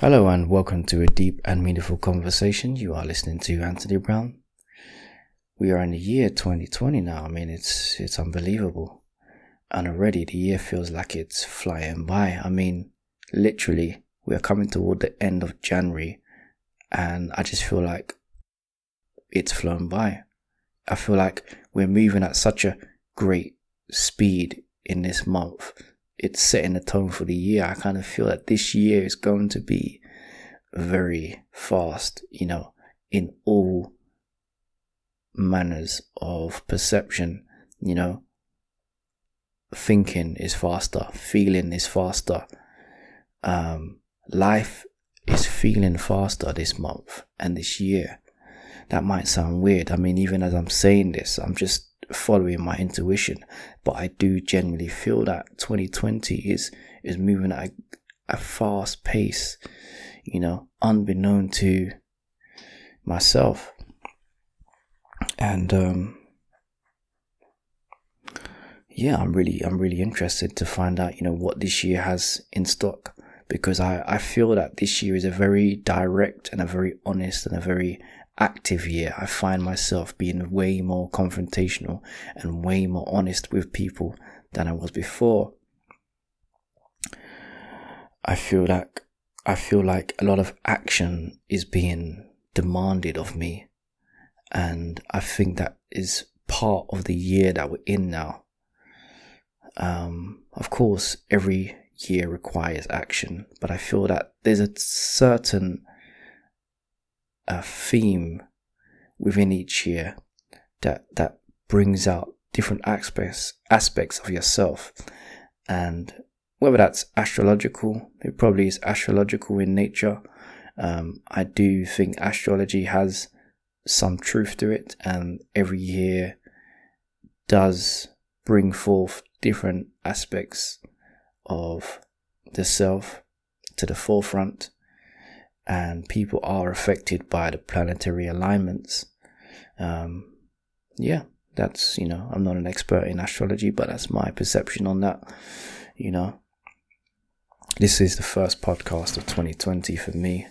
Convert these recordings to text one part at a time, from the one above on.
Hello and welcome to a deep and meaningful conversation. You are listening to Anthony Brown. We are in the year 2020 now. I mean, it's it's unbelievable, and already the year feels like it's flying by. I mean, literally, we are coming toward the end of January, and I just feel like it's flown by. I feel like we're moving at such a great speed in this month it's setting the tone for the year. I kind of feel that this year is going to be very fast, you know, in all manners of perception, you know. Thinking is faster, feeling is faster. Um, life is feeling faster this month and this year. That might sound weird. I mean, even as I'm saying this, I'm just following my intuition, but I do genuinely feel that 2020 is is moving at a, a fast pace, you know, unbeknown to myself. And um yeah, I'm really I'm really interested to find out, you know, what this year has in stock because I, I feel that this year is a very direct and a very honest and a very active year, I find myself being way more confrontational and way more honest with people than I was before. I feel like I feel like a lot of action is being demanded of me. And I think that is part of the year that we're in now. Um, of course, every year requires action, but I feel that there's a certain a theme within each year that that brings out different aspects aspects of yourself. And whether that's astrological it probably is astrological in nature. Um, i do think astrology has some truth to it and every year does bring forth different aspects of the self to the forefront and people are affected by the planetary alignments. Um, yeah, that's, you know, I'm not an expert in astrology, but that's my perception on that. You know, this is the first podcast of 2020 for me.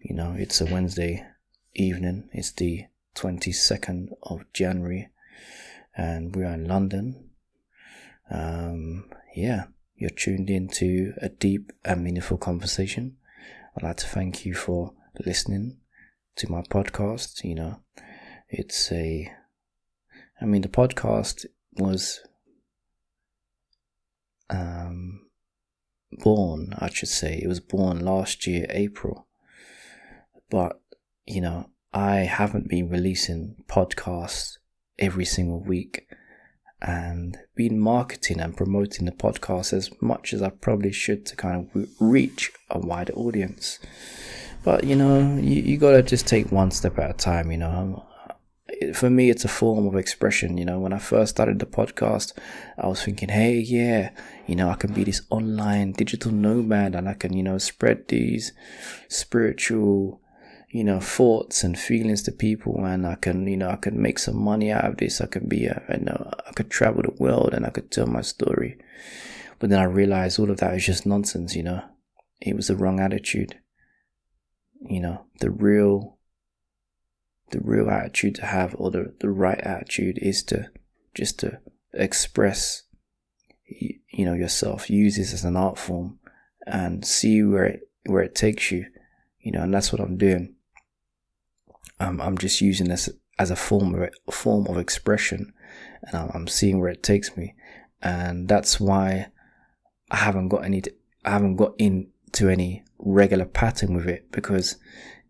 You know, it's a Wednesday evening, it's the 22nd of January, and we're in London. Um, yeah, you're tuned into a deep and meaningful conversation I'd like to thank you for listening to my podcast. You know, it's a, I mean, the podcast was um, born, I should say, it was born last year, April. But, you know, I haven't been releasing podcasts every single week and been marketing and promoting the podcast as much as I probably should to kind of reach a wider audience. But you know, you, you gotta just take one step at a time. You know, for me, it's a form of expression. You know, when I first started the podcast, I was thinking, hey, yeah, you know, I can be this online digital nomad and I can, you know, spread these spiritual you know, thoughts and feelings to people, and I can, you know, I can make some money out of this. I could be, a, I know, I could travel the world and I could tell my story. But then I realized all of that is just nonsense, you know. It was the wrong attitude. You know, the real, the real attitude to have, or the, the right attitude is to just to express, you know, yourself. Use this as an art form and see where it, where it takes you, you know, and that's what I'm doing um, I'm just using this as a form of a form of expression, and I'm seeing where it takes me, and that's why I haven't got any. I haven't got into any regular pattern with it because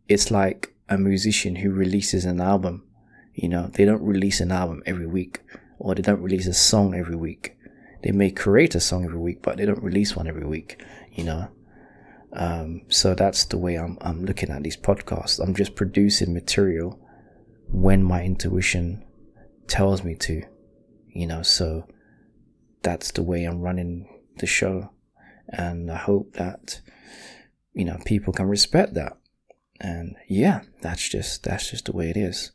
it's like a musician who releases an album. You know, they don't release an album every week, or they don't release a song every week. They may create a song every week, but they don't release one every week. You know, um, so that's the way I'm, I'm looking at these podcasts. I'm just producing material when my intuition tells me to, you know, so that's the way I'm running the show. And I hope that, you know, people can respect that. And yeah, that's just, that's just the way it is.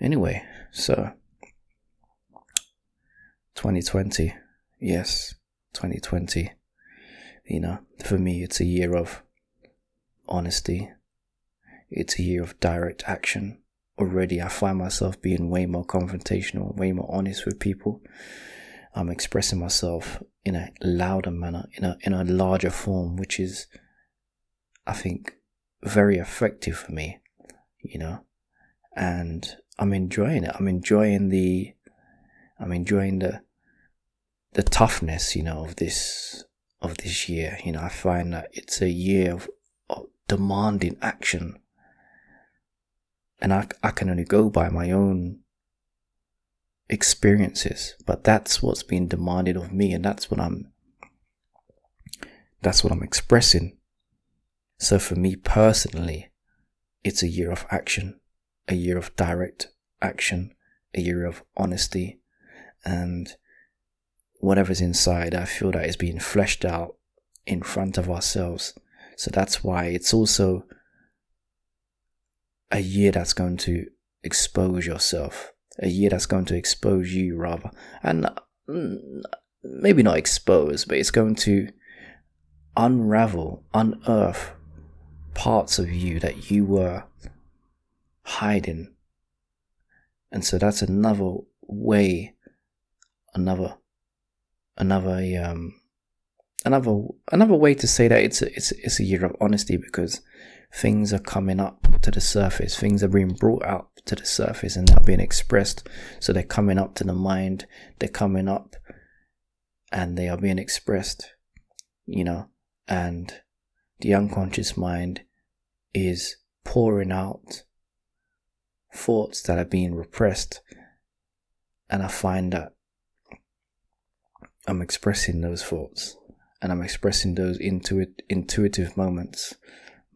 Anyway, so 2020. Yes, 2020 you know, for me, it's a year of honesty. It's a year of direct action. Already, I find myself being way more confrontational, way more honest with people. I'm expressing myself in a louder manner, in a in a larger form, which is, I think, very effective for me. You know, and I'm enjoying it. I'm enjoying the, I'm enjoying the, the toughness, you know, of this of this year. You know, I find that it's a year of, of demanding action, and I I can only go by my own experiences, but that's what's being demanded of me, and that's what I'm. That's what I'm expressing. So for me personally, it's a year of action a year of direct action, a year of honesty, and whatever's inside, I feel that is being fleshed out in front of ourselves. So that's why it's also a year that's going to expose yourself, a year that's going to expose you, rather. And mm, maybe not expose, but it's going to unravel, unearth parts of you that you were hiding. And so that's another way, another, another, um, another, another way to say that it's a, it's, it's a year of honesty because things are coming up to the surface. Things are being brought out to the surface and they're being expressed. So they're coming up to the mind. They're coming up and they are being expressed, you know, and the unconscious mind is pouring out thoughts that are being repressed. And I find that I'm expressing those thoughts and I'm expressing those intuit- intuitive moments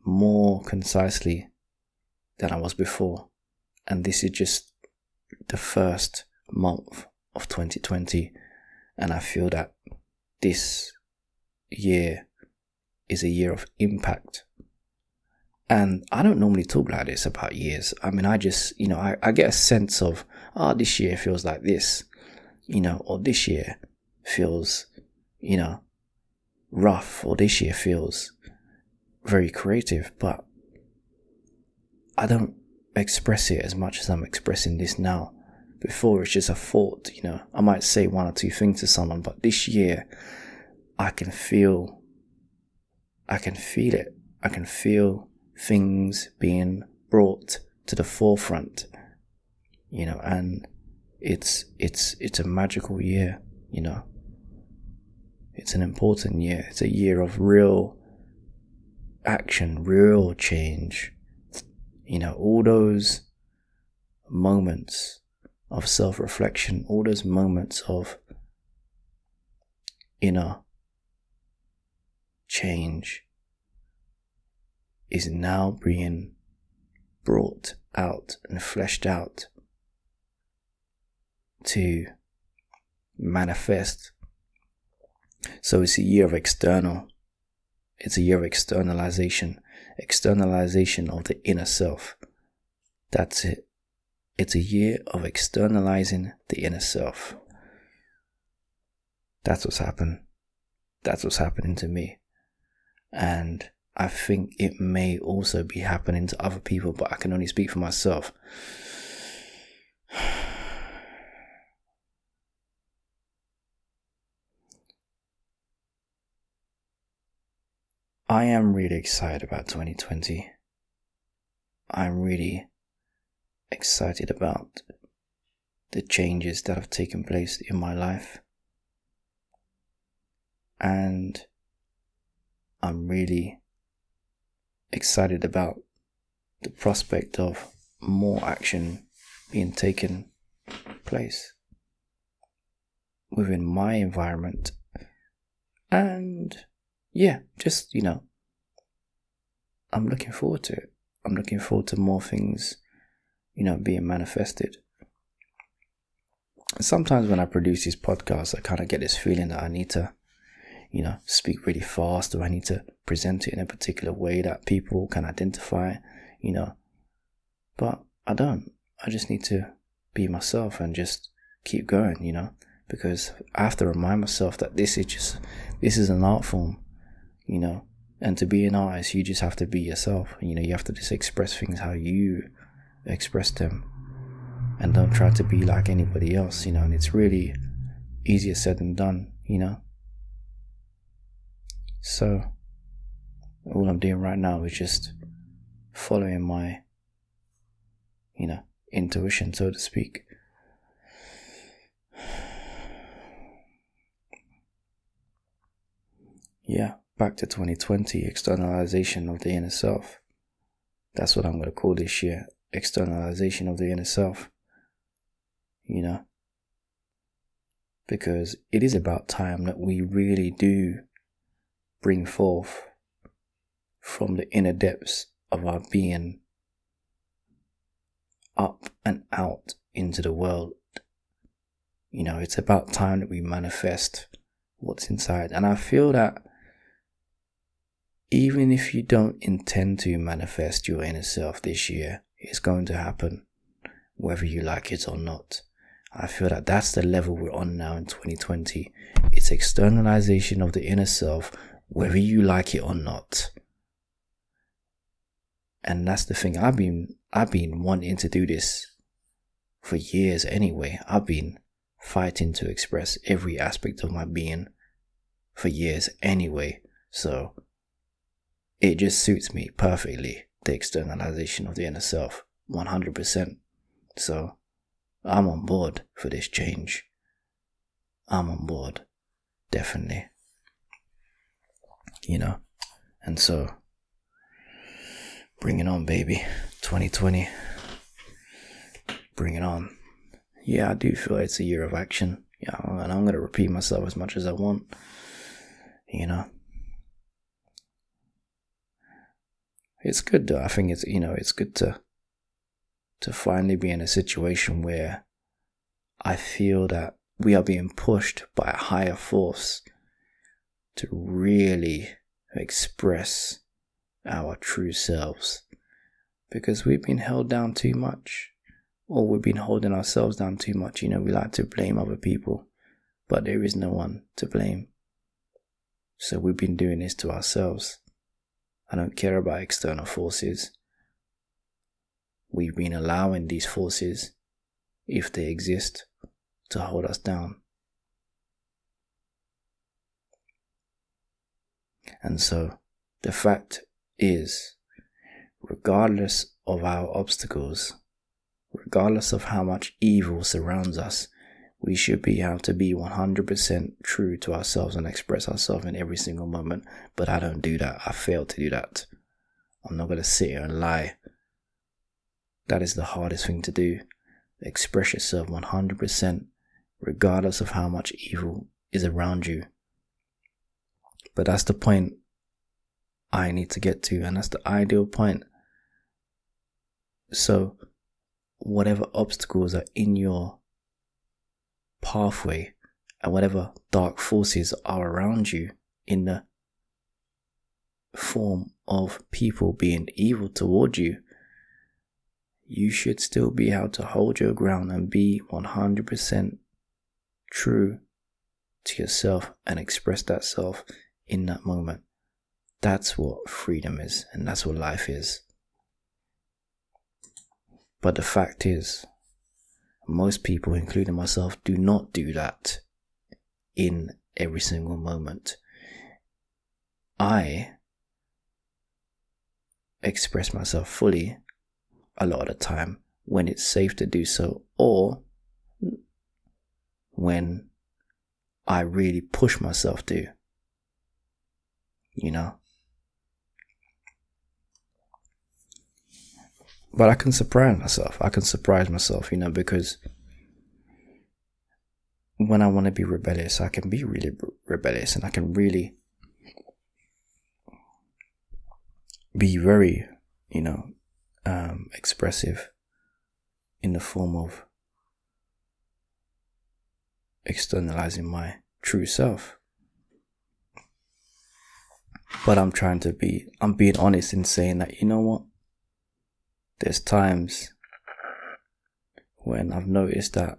more concisely than I was before. And this is just the first month of 2020. And I feel that this year is a year of impact and I don't normally talk like this about years. I mean, I just, you know, I, I get a sense of, oh, this year feels like this, you know, or this year feels, you know, rough, or this year feels very creative, but I don't express it as much as I'm expressing this now. Before it's just a thought, you know, I might say one or two things to someone, but this year I can feel, I can feel it. I can feel things being brought to the forefront, you know, and it's, it's, it's a magical year, you know. It's an important year. It's a year of real action, real change. You know, all those moments of self reflection, all those moments of inner change is now being brought out and fleshed out to manifest. So it's a year of external, it's a year of externalization, externalization of the inner self. That's it. It's a year of externalizing the inner self. That's what's happened. That's what's happening to me. And I think it may also be happening to other people, but I can only speak for myself. I am really excited about 2020. I'm really excited about the changes that have taken place in my life. And I'm really excited about the prospect of more action being taken place within my environment. And yeah, just, you know, I'm looking forward to it. I'm looking forward to more things, you know, being manifested. Sometimes when I produce these podcasts, I kind of get this feeling that I need to you know, speak really fast or I need to present it in a particular way that people can identify, you know. But I don't. I just need to be myself and just keep going, you know, because I have to remind myself that this is just, this is an art form, you know, And to be an artist, you just have to be yourself. You know, you have to just express things how you express them. And don't try to be like anybody else, you know, and it's really easier said than done, you know. So, all I'm doing right now is just following my, you know, intuition, so to speak. Yeah, back to 2020, externalization of the inner self. That's what I'm going to call this year externalization of the inner self. You know? Because it is about time that we really do bring forth from the inner depths of our being up and out into the world. You know, it's about time that we manifest what's inside. And I feel that even if you don't intend to manifest your inner self this year, it's going to happen, whether you like it or not. I feel that that's the level we're on now in 2020. It's externalization of the inner self, whether you like it or not. And that's the thing. I've been I've been wanting to do this for years anyway. I've been fighting to express every aspect of my being for years anyway. So it just suits me perfectly, the externalization of the inner self, 100%. So, I'm on board for this change. I'm on board, definitely. You know, and so, bring it on, baby. 2020. Bring it on. Yeah, I do feel it's a year of action. Yeah, and I'm going to repeat myself as much as I want. You know, it's good though. I think it's you know it's good to to finally be in a situation where I feel that we are being pushed by a higher force to really express our true selves because we've been held down too much or we've been holding ourselves down too much. You know, we like to blame other people, but there is no one to blame. So we've been doing this to ourselves. I don't care about external forces. We've been allowing these forces, if they exist, to hold us down. And so the fact is, regardless of our obstacles, regardless of how much evil surrounds us, we should be able to be 100% true to ourselves and express ourselves in every single moment. But I don't do that. I fail to do that. I'm not going to sit here and lie. That is the hardest thing to do. Express yourself 100%, regardless of how much evil is around you. But that's the point I need to get to, and that's the ideal point. So, whatever obstacles are in your pathway and whatever dark forces are around you in the form of people being evil toward you, you should still be able to hold your ground and be 100% true to yourself and express that self in that moment. That's what freedom is, and that's what life is. But the fact is, most people, including myself, do not do that in every single moment. I express myself fully a lot of the time when it's safe to do so, or when I really push myself to. You know? But I can surprise myself. I can surprise myself, you know, because when I want to be rebellious, I can be really rebellious and I can really be very, you know, um, expressive in the form of externalizing my true self. But I'm trying to be, I'm being honest in saying that, you know what? There's times when I've noticed that,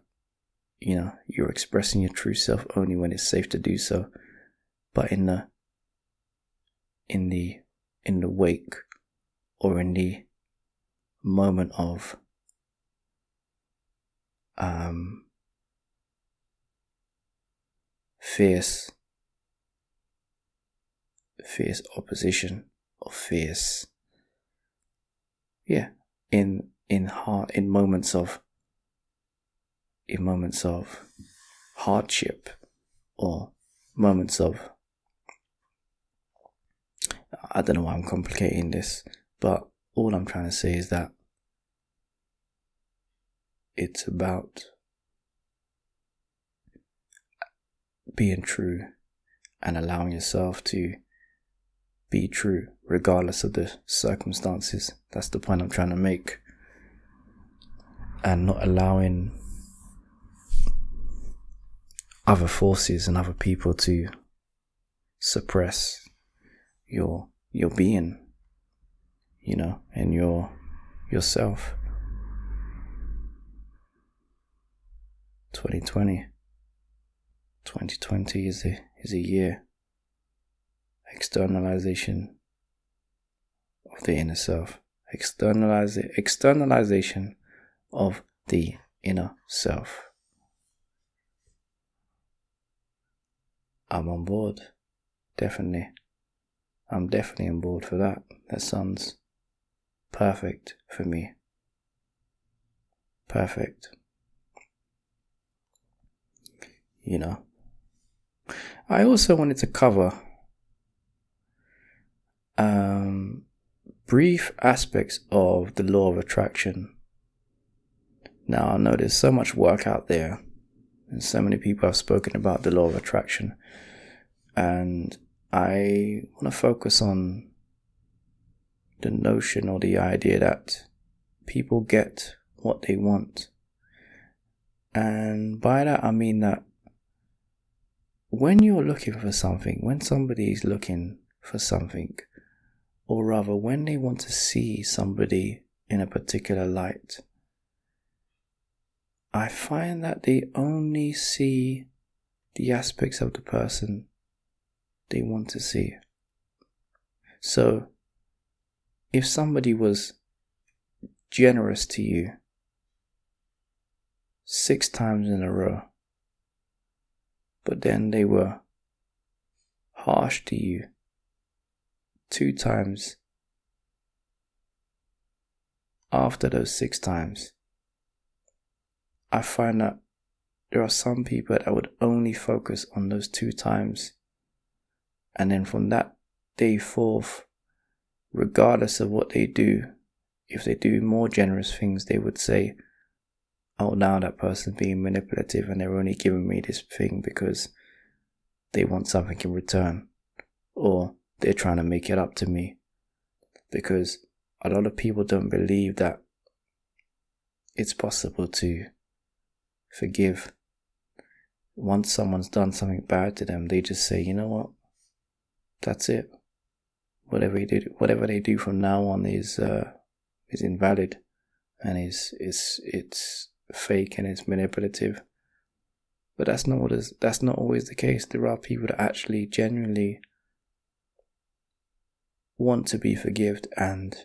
you know, you're expressing your true self only when it's safe to do so. But in the in the in the wake or in the moment of um, fierce fierce opposition or fierce yeah in in heart in moments of in moments of hardship or moments of I don't know why I'm complicating this, but all I'm trying to say is that it's about being true and allowing yourself to be true regardless of the circumstances. That's the point I'm trying to make. And not allowing other forces and other people to suppress your your being you know and your yourself 2020 2020 is a is a year externalization of the inner self. Externalize externalization of the inner self. I'm on board. Definitely. I'm definitely on board for that. That sounds perfect for me. Perfect. You know? I also wanted to cover um, brief aspects of the law of attraction. Now, I know there's so much work out there, and so many people have spoken about the law of attraction, and I want to focus on the notion or the idea that people get what they want. And by that, I mean that when you're looking for something, when somebody is looking for something, or rather when they want to see somebody in a particular light, I find that they only see the aspects of the person they want to see. So, if somebody was generous to you six times in a row, but then they were harsh to you two times after those six times, I find that there are some people that would only focus on those two times. And then from that day forth, regardless of what they do, if they do more generous things, they would say, Oh, now that person's being manipulative and they're only giving me this thing because they want something in return. Or they're trying to make it up to me because a lot of people don't believe that it's possible to forgive. Once someone's done something bad to them, they just say, you know what? That's it. Whatever they do, whatever they do from now on is uh, is invalid, and is is it's fake and it's manipulative. But that's not what is that's not always the case. There are people that actually genuinely want to be forgiven and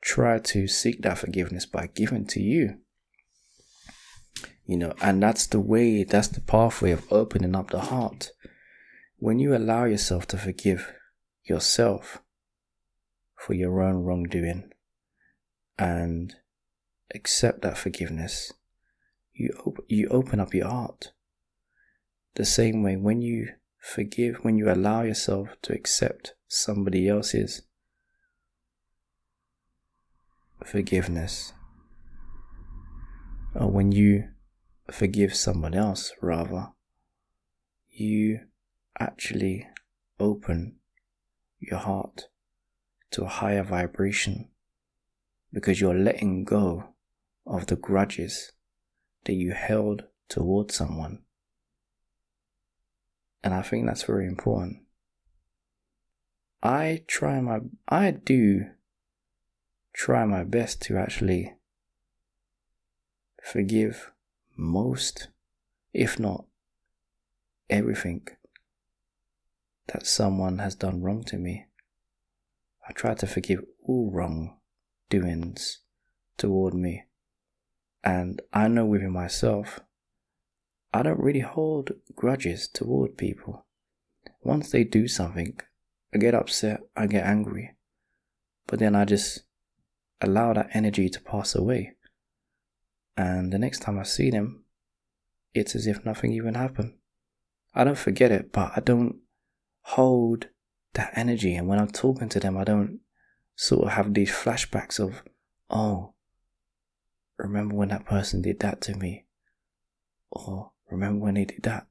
try to seek that forgiveness by giving to you. You know, and that's the way, that's the pathway of opening up the heart. When you allow yourself to forgive yourself for your own wrongdoing and accept that forgiveness, you, op- you open up your heart. The same way when you forgive, when you allow yourself to accept somebody else's forgiveness, or when you forgive someone else, rather, you actually open your heart to a higher vibration because you're letting go of the grudges that you held towards someone. And I think that's very important. I try my, I do try my best to actually forgive most, if not everything that someone has done wrong to me. I try to forgive all wrong doings toward me. And I know within myself, I don't really hold grudges toward people. Once they do something, I get upset, I get angry, but then I just allow that energy to pass away. And the next time I see them, it's as if nothing even happened. I don't forget it, but I don't hold that energy. And when I'm talking to them, I don't sort of have these flashbacks of, oh, remember when that person did that to me? Or remember when they did that?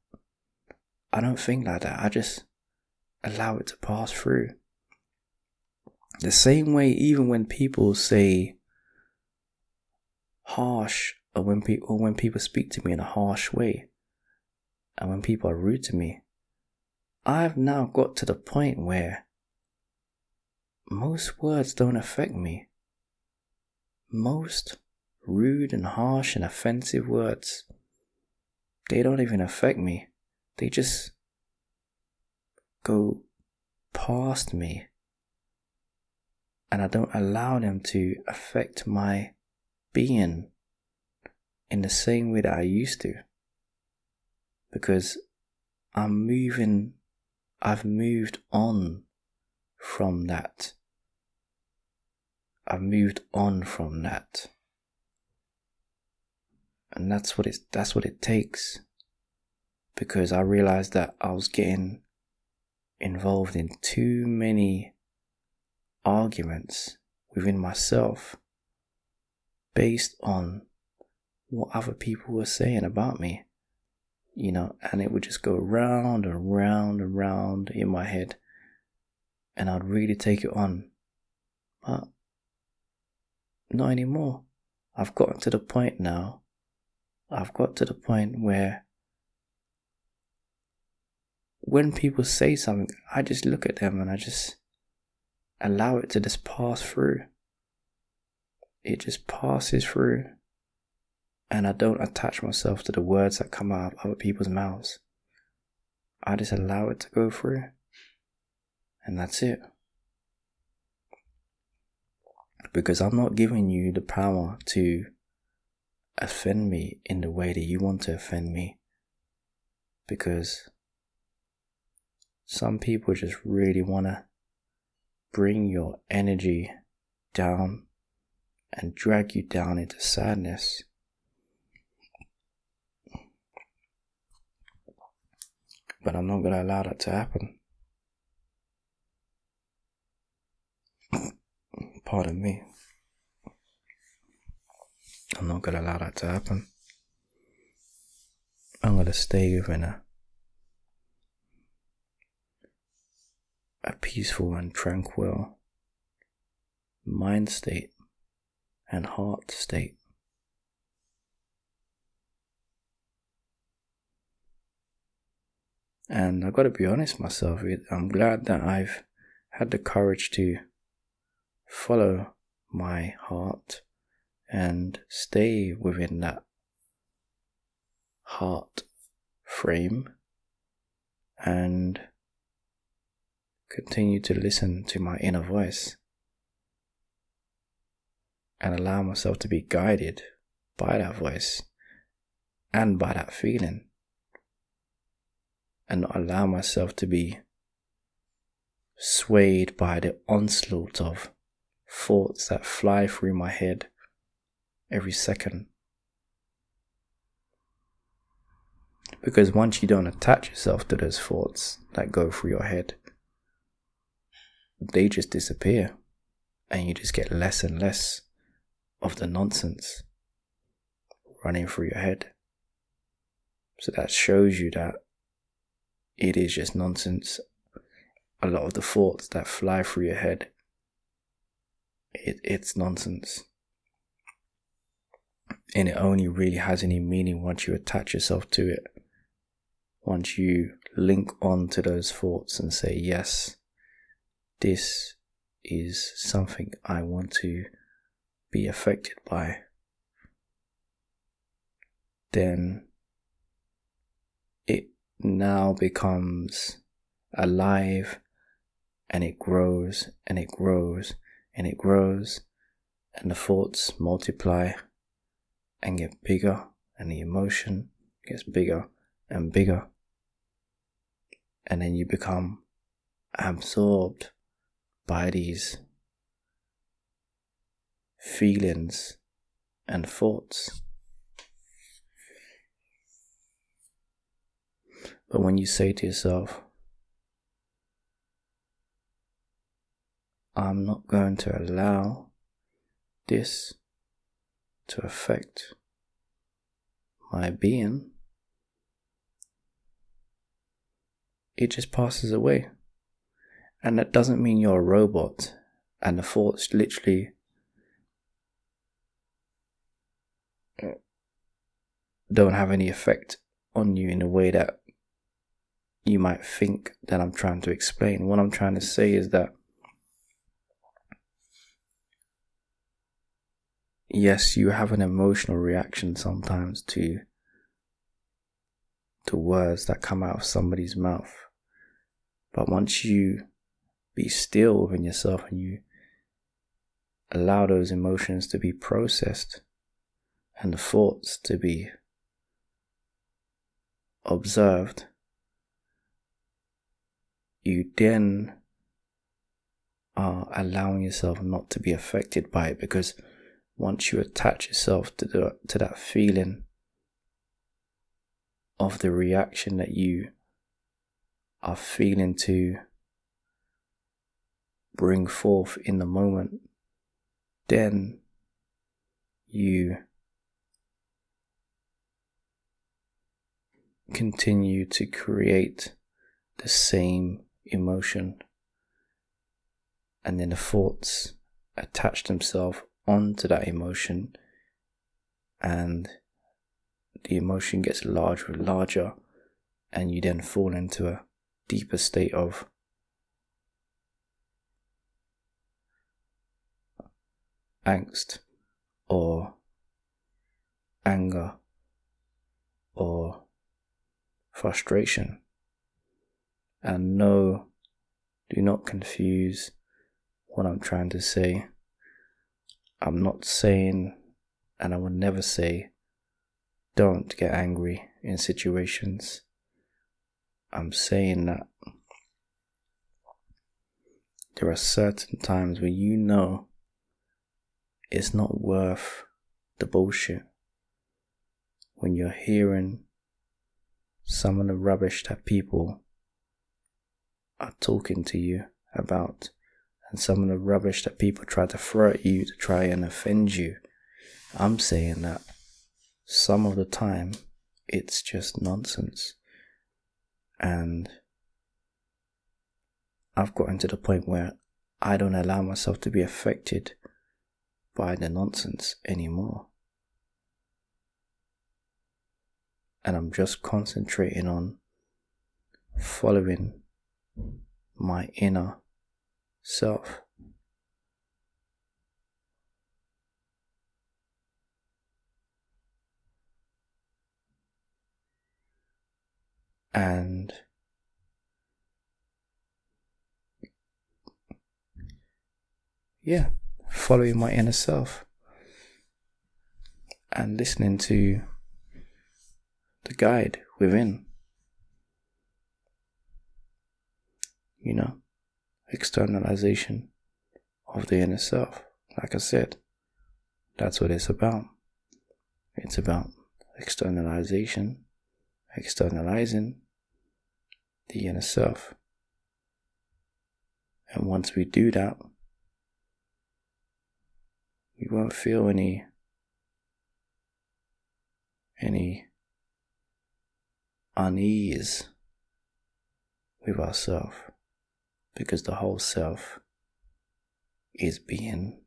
I don't think like that. I just allow it to pass through. The same way, even when people say harsh, or when people, or when people speak to me in a harsh way, and when people are rude to me, I've now got to the point where most words don't affect me. Most rude and harsh and offensive words, they don't even affect me. They just go past me. And I don't allow them to affect my being in the same way that I used to. Because I'm moving I've moved on from that. I've moved on from that. And that's what it's that's what it takes. Because I realized that I was getting involved in too many arguments within myself based on what other people were saying about me you know, and it would just go round and round and round in my head, and I'd really take it on. But not anymore. I've gotten to the point now. I've got to the point where when people say something, I just look at them and I just allow it to just pass through. It just passes through and I don't attach myself to the words that come out of other people's mouths. I just allow it to go through, and that's it. Because I'm not giving you the power to offend me in the way that you want to offend me. Because some people just really want to bring your energy down and drag you down into sadness But I'm not going to allow that to happen. Pardon me. I'm not going to allow that to happen. I'm going to stay within a, a peaceful and tranquil mind state and heart state. And I've got to be honest myself, I'm glad that I've had the courage to follow my heart and stay within that heart frame and continue to listen to my inner voice and allow myself to be guided by that voice and by that feeling and not allow myself to be swayed by the onslaught of thoughts that fly through my head every second. Because once you don't attach yourself to those thoughts that go through your head, they just disappear and you just get less and less of the nonsense running through your head. So that shows you that it is just nonsense. A lot of the thoughts that fly through your head, it, it's nonsense. And it only really has any meaning once you attach yourself to it. Once you link on to those thoughts and say, yes, this is something I want to be affected by, then it now becomes alive and it grows and it grows and it grows and the thoughts multiply and get bigger and the emotion gets bigger and bigger and then you become absorbed by these feelings and thoughts. But when you say to yourself, I'm not going to allow this to affect my being, it just passes away. And that doesn't mean you're a robot and the thoughts literally uh, don't have any effect on you in a way that you might think that I'm trying to explain. What I'm trying to say is that yes, you have an emotional reaction sometimes to to words that come out of somebody's mouth. But once you be still within yourself and you allow those emotions to be processed and the thoughts to be observed, you then are allowing yourself not to be affected by it because once you attach yourself to the to that feeling of the reaction that you are feeling to bring forth in the moment, then you continue to create the same emotion. And then the thoughts attach themselves onto that emotion, and the emotion gets larger and larger, and you then fall into a deeper state of angst or anger or frustration. And no, do not confuse what I'm trying to say. I'm not saying, and I will never say, don't get angry in situations. I'm saying that there are certain times where you know it's not worth the bullshit. When you're hearing some of the rubbish that people are talking to you about, and some of the rubbish that people try to throw at you to try and offend you, I'm saying that some of the time it's just nonsense. And I've gotten to the point where I don't allow myself to be affected by the nonsense anymore. And I'm just concentrating on following my inner self. And yeah, following my inner self and listening to the guide within. You know, externalization of the inner self. Like I said, that's what it's about. It's about externalization, externalizing the inner self. And once we do that, we won't feel any any unease with ourselves because the whole self is being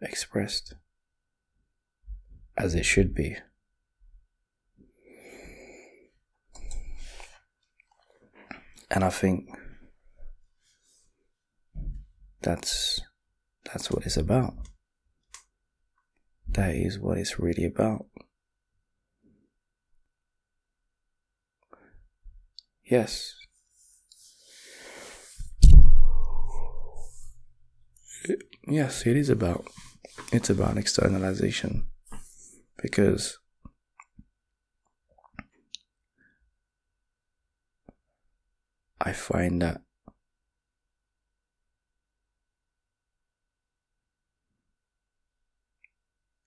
expressed as it should be. And I think that's that's what it's about. That is what it's really about. yes. Yes, it is about it's about externalization because I find that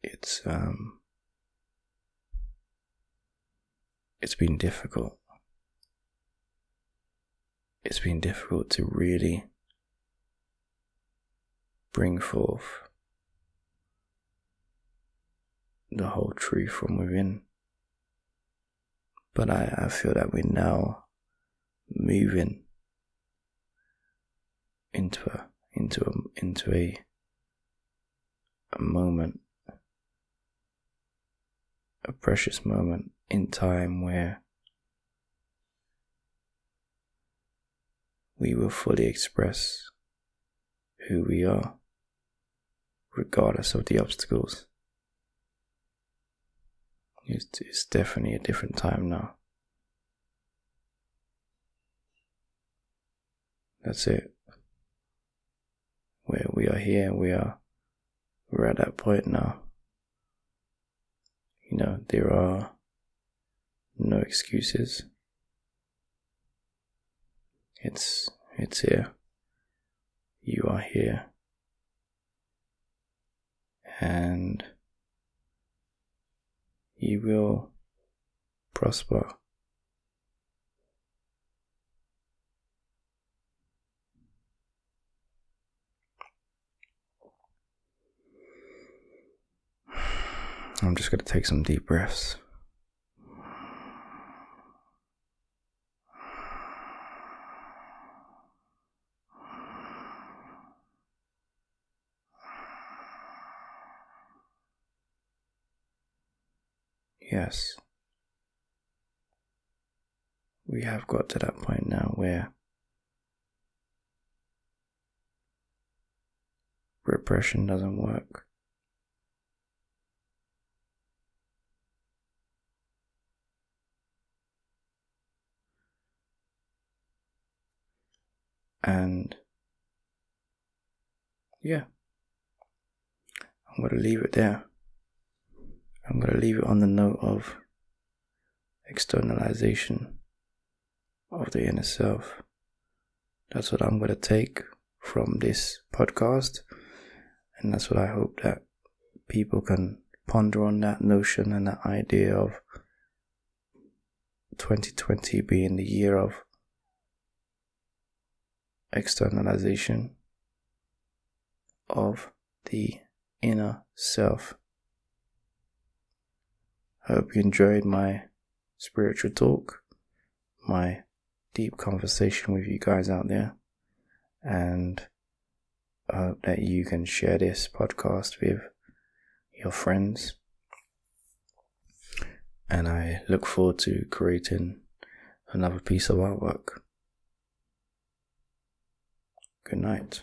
it's um it's been difficult. It's been difficult to really bring forth the whole truth from within. But I, I feel that we're now moving into a into a into a a moment a precious moment in time where we will fully express who we are, regardless of the obstacles. It's, it's definitely a different time now. That's it. Where we are here, we are we're at that point now. You know, there are no excuses. It's it's here. You are here. And you will prosper. I'm just going to take some deep breaths. Yes. We have got to that point now where repression doesn't work. And yeah, I'm going to leave it there. I'm going to leave it on the note of externalization of the inner self. That's what I'm going to take from this podcast. And that's what I hope that people can ponder on that notion and that idea of 2020 being the year of externalization of the inner self. I hope you enjoyed my spiritual talk, my deep conversation with you guys out there, and I hope that you can share this podcast with your friends. And I look forward to creating another piece of artwork. Good night.